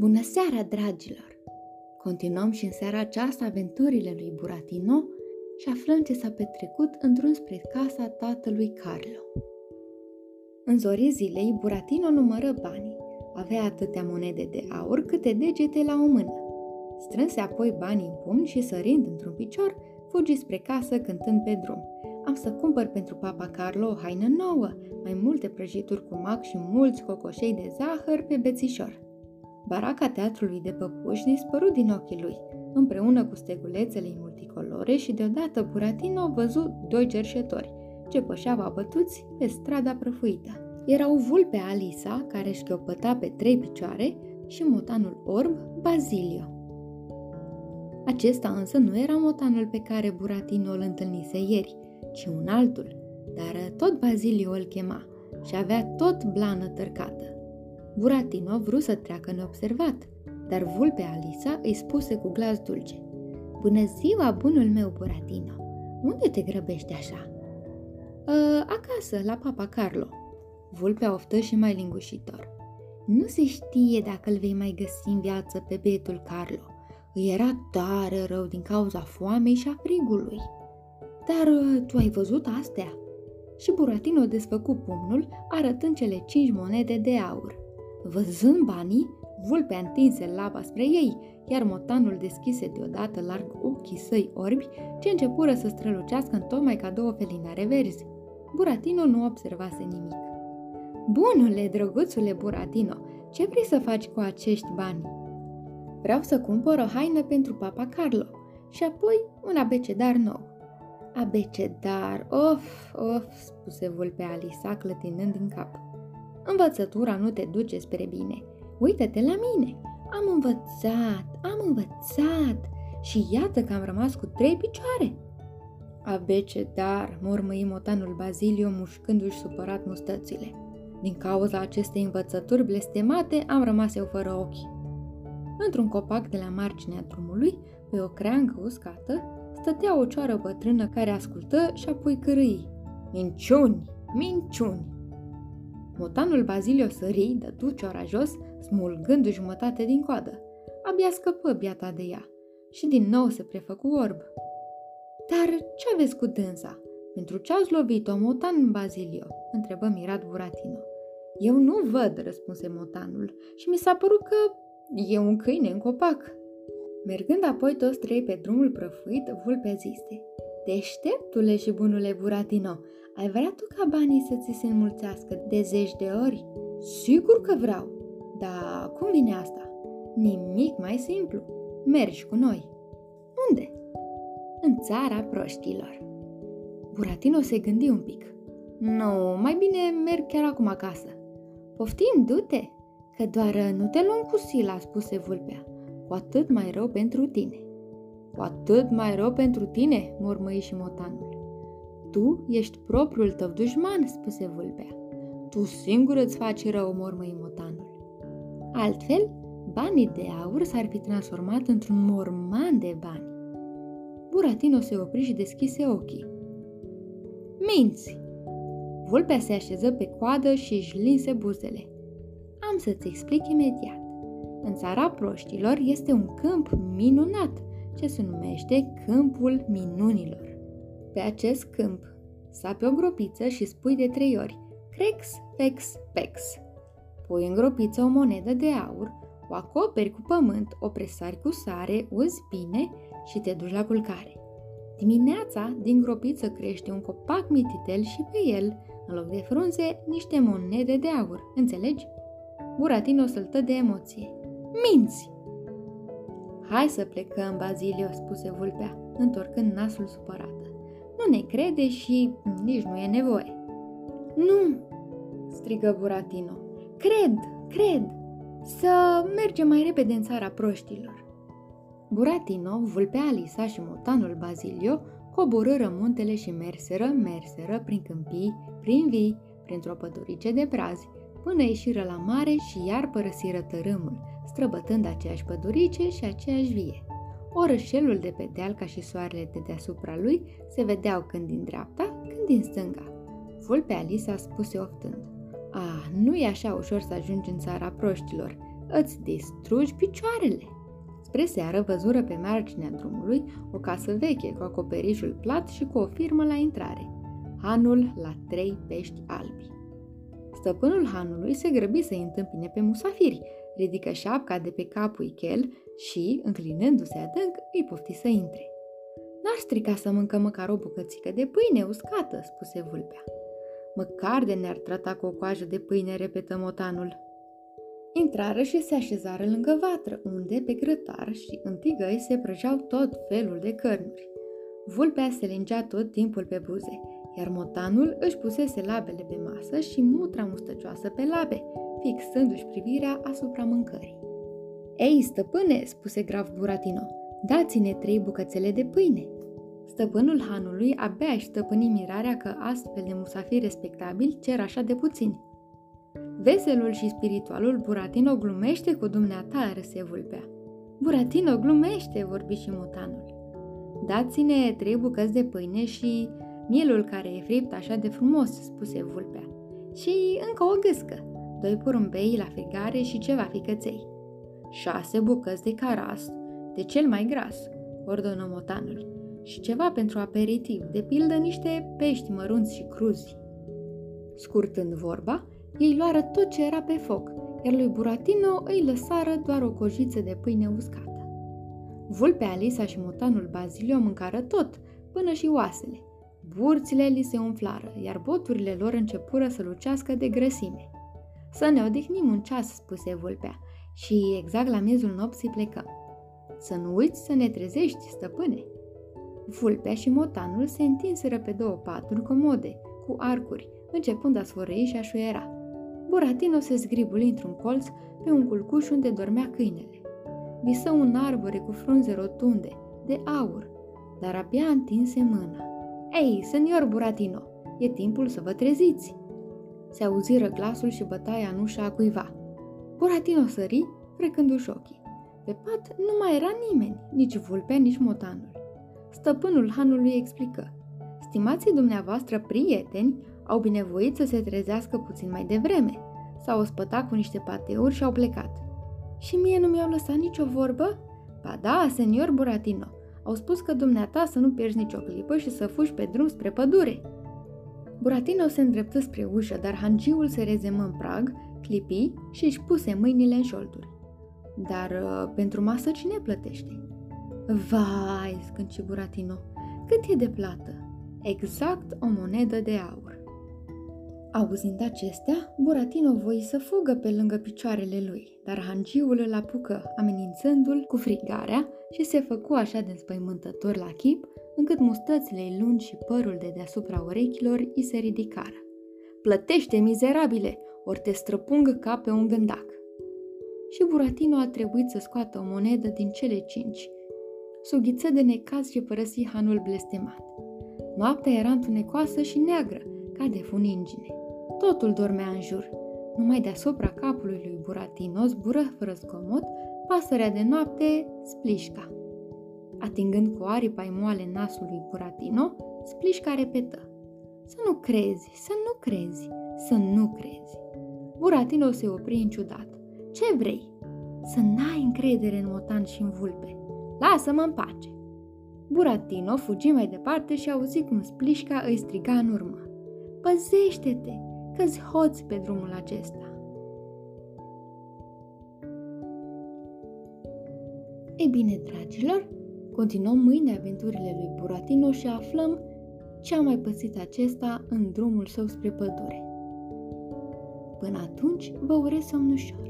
Bună seara, dragilor! Continuăm și în seara aceasta aventurile lui Buratino și aflăm ce s-a petrecut în drum spre casa tatălui Carlo. În zorii zilei, Buratino numără banii. Avea atâtea monede de aur câte degete la o mână. Strânse apoi banii în pumn și sărind într-un picior, fugi spre casă cântând pe drum. Am să cumpăr pentru papa Carlo o haină nouă, mai multe prăjituri cu mac și mulți cocoșei de zahăr pe bețișor. Baraca teatrului de păpuși dispărut din ochii lui, împreună cu stegulețele multicolore și deodată Buratino văzut doi cerșetori, ce pășeau abătuți pe strada prăfuită. Erau vulpe Alisa, care șchiopăta pe trei picioare, și motanul orb Bazilio. Acesta însă nu era motanul pe care Buratino îl întâlnise ieri, ci un altul, dar tot Bazilio îl chema și avea tot blană tărcată. Buratino vrut să treacă neobservat, dar vulpea Alisa îi spuse cu glas dulce. Bună ziua, bunul meu, Buratino! Unde te grăbești așa? Ă, acasă, la papa Carlo. Vulpea oftă și mai lingușitor. Nu se știe dacă îl vei mai găsi în viață pe betul Carlo. Îi era tare rău din cauza foamei și a frigului. Dar ă, tu ai văzut astea? Și Buratino desfăcu pumnul, arătând cele cinci monede de aur. Văzând banii, vulpea întinse laba spre ei, iar motanul deschise deodată larg ochii săi orbi, ce începură să strălucească în tocmai ca două felinare verzi. Buratino nu observase nimic. Bunule, drăguțule Buratino, ce vrei să faci cu acești bani? Vreau să cumpăr o haină pentru papa Carlo și apoi un abecedar nou. Abecedar, of, of, spuse vulpea Alisa clătinând din cap. Învățătura nu te duce spre bine. Uită-te la mine. Am învățat, am învățat și iată că am rămas cu trei picioare. Abece, dar, mormăi motanul Bazilio mușcându-și supărat mustățile. Din cauza acestei învățături blestemate, am rămas eu fără ochi. Într-un copac de la marginea drumului, pe o creangă uscată, stătea o cioară bătrână care ascultă și apoi cărâi. Minciuni! Minciuni! Motanul Bazilio sări, dădu ciora jos, smulgând jumătate din coadă. Abia scăpă biata de ea și din nou se prefăcu orb. Dar ce aveți cu dânsa? Pentru ce ați lovit-o, motan Bazilio? întrebă mirat Buratino. Eu nu văd, răspunse motanul, și mi s-a părut că e un câine în copac. Mergând apoi toți trei pe drumul prăfuit, vulpea zise, Deșteptule și bunule Buratino, ai vrea tu ca banii să ți se înmulțească de zeci de ori? Sigur că vreau. Dar cum vine asta? Nimic mai simplu. Mergi cu noi. Unde? În țara proștilor. Buratino se gândi un pic. Nu, mai bine merg chiar acum acasă. Poftim, du-te, că doar nu te luăm cu sila, spuse vulpea. Cu atât mai rău pentru tine. Cu atât mai rău pentru tine, mormăi și motanul. Tu ești propriul tău dușman, spuse vulpea. Tu singur îți faci rău, mormăi motanul. Altfel, banii de aur s-ar fi transformat într-un morman de bani. Buratino se opri și deschise ochii. Minți! Vulpea se așeză pe coadă și își linse buzele. Am să-ți explic imediat. În țara proștilor este un câmp minunat, ce se numește Câmpul Minunilor. Pe acest câmp, sapi o gropiță și spui de trei ori crex, pex, pex. Pui în gropiță o monedă de aur, o acoperi cu pământ, o presari cu sare, uzi bine și te duci la culcare. Dimineața, din gropiță crește un copac mititel și pe el, în loc de frunze, niște monede de aur. Înțelegi? Buratino săltă de emoție. Minți! Hai să plecăm, Bazilio, spuse vulpea, întorcând nasul supărată nu ne crede și nici nu e nevoie. Nu, strigă Buratino. Cred, cred, să mergem mai repede în țara proștilor. Buratino, vulpea Alisa și motanul Bazilio coborâră muntele și merseră, merseră prin câmpii, prin vii, printr-o pădurice de brazi, până ieșiră la mare și iar părăsiră tărâmul, străbătând aceeași pădurice și aceeași vie. Orășelul de pe deal ca și soarele de deasupra lui se vedeau când din dreapta, când din stânga. Vulpea Alisa spuse oftând. Ah, nu e așa ușor să ajungi în țara proștilor. îți distrugi picioarele. Spre seară văzură pe marginea drumului o casă veche cu acoperișul plat și cu o firmă la intrare. Hanul la trei pești albi. Stăpânul hanului se grăbi să-i întâmpine pe musafiri, ridică șapca de pe capul chel și, înclinându-se adânc, îi pofti să intre. N-ar strica să mâncăm măcar o bucățică de pâine uscată, spuse vulpea. Măcar de ne-ar trata cu o coajă de pâine, repetă motanul. Intrară și se așezară lângă vatră, unde, pe grătar și în tigăi, se prăjeau tot felul de cărnuri. Vulpea se lingea tot timpul pe buze, iar motanul își pusese labele pe masă și mutra mustăcioasă pe labe, fixându-și privirea asupra mâncării. Ei, stăpâne, spuse grav Buratino, dați-ne trei bucățele de pâine. Stăpânul hanului abia își stăpâni mirarea că astfel de musafiri respectabili cer așa de puțini. Veselul și spiritualul Buratino glumește cu dumneata, râse vulpea. Buratino glumește, vorbi și motanul. Dați-ne trei bucăți de pâine și mielul care e fript așa de frumos, spuse vulpea. Și încă o gâscă, doi porumbei la frigare și ceva ficăței. Șase bucăți de caras, de cel mai gras, ordonă motanul, și ceva pentru aperitiv, de pildă niște pești mărunți și cruzi. Scurtând vorba, ei luară tot ce era pe foc, iar lui Buratino îi lăsară doar o cojiță de pâine uscată. Vulpea Alisa și motanul Bazilio mâncară tot, până și oasele. Burțile li se umflară, iar boturile lor începură să lucească de grăsime. Să ne odihnim un ceas, spuse vulpea, și exact la miezul nopții plecăm. Să nu uiți să ne trezești, stăpâne. Vulpea și motanul se întinseră pe două paturi comode, cu arcuri, începând a sfărăi și a șuiera. Buratino se zgribuli într-un colț pe un culcuș unde dormea câinele. Visă un arbore cu frunze rotunde, de aur, dar abia întinse mâna. Ei, senior Buratino, e timpul să vă treziți! Se auziră glasul și bătaia în ușa a cuiva. Buratino sări, frecându-și ochii. Pe pat nu mai era nimeni, nici vulpea, nici motanul. Stăpânul hanului explică. Stimații dumneavoastră prieteni au binevoit să se trezească puțin mai devreme. S-au ospătat cu niște pateuri și au plecat. Și mie nu mi-au lăsat nicio vorbă? Ba da, senior Buratino, au spus că dumneata să nu pierzi nicio clipă și să fugi pe drum spre pădure. Buratino se îndreptă spre ușă, dar hangiul se rezemă în prag, clipi și își puse mâinile în șolduri. Dar uh, pentru masă cine plătește? Vai, scânci Buratino, cât e de plată? Exact o monedă de aur. Auzind acestea, Buratino voi să fugă pe lângă picioarele lui, dar hangiul îl apucă, amenințându-l cu frigarea și se făcu așa de înspăimântător la chip, încât mustățile lungi și părul de deasupra urechilor îi se ridicară. Plătește, mizerabile, ori te străpungă ca pe un gândac. Și Buratino a trebuit să scoată o monedă din cele cinci. Sughiță de necaz și părăsi hanul blestemat. Noaptea era întunecoasă și neagră, ca de funingine. Totul dormea în jur. Numai deasupra capului lui Buratino zbură fără zgomot pasărea de noapte Splișca. Atingând cu aripa moale nasul lui Buratino, Splișca repetă. Să nu crezi, să nu crezi, să nu crezi. Buratino se opri înciudat. Ce vrei? Să n-ai încredere în motan și în vulpe. Lasă-mă în pace. Buratino fugi mai departe și auzi cum Splișca îi striga în urmă. Păzește-te, că-ți hoți pe drumul acesta. Ei bine, dragilor, continuăm mâine aventurile lui Buratino și aflăm ce a mai pățit acesta în drumul său spre pădure. Până atunci, vă urez somn ușor.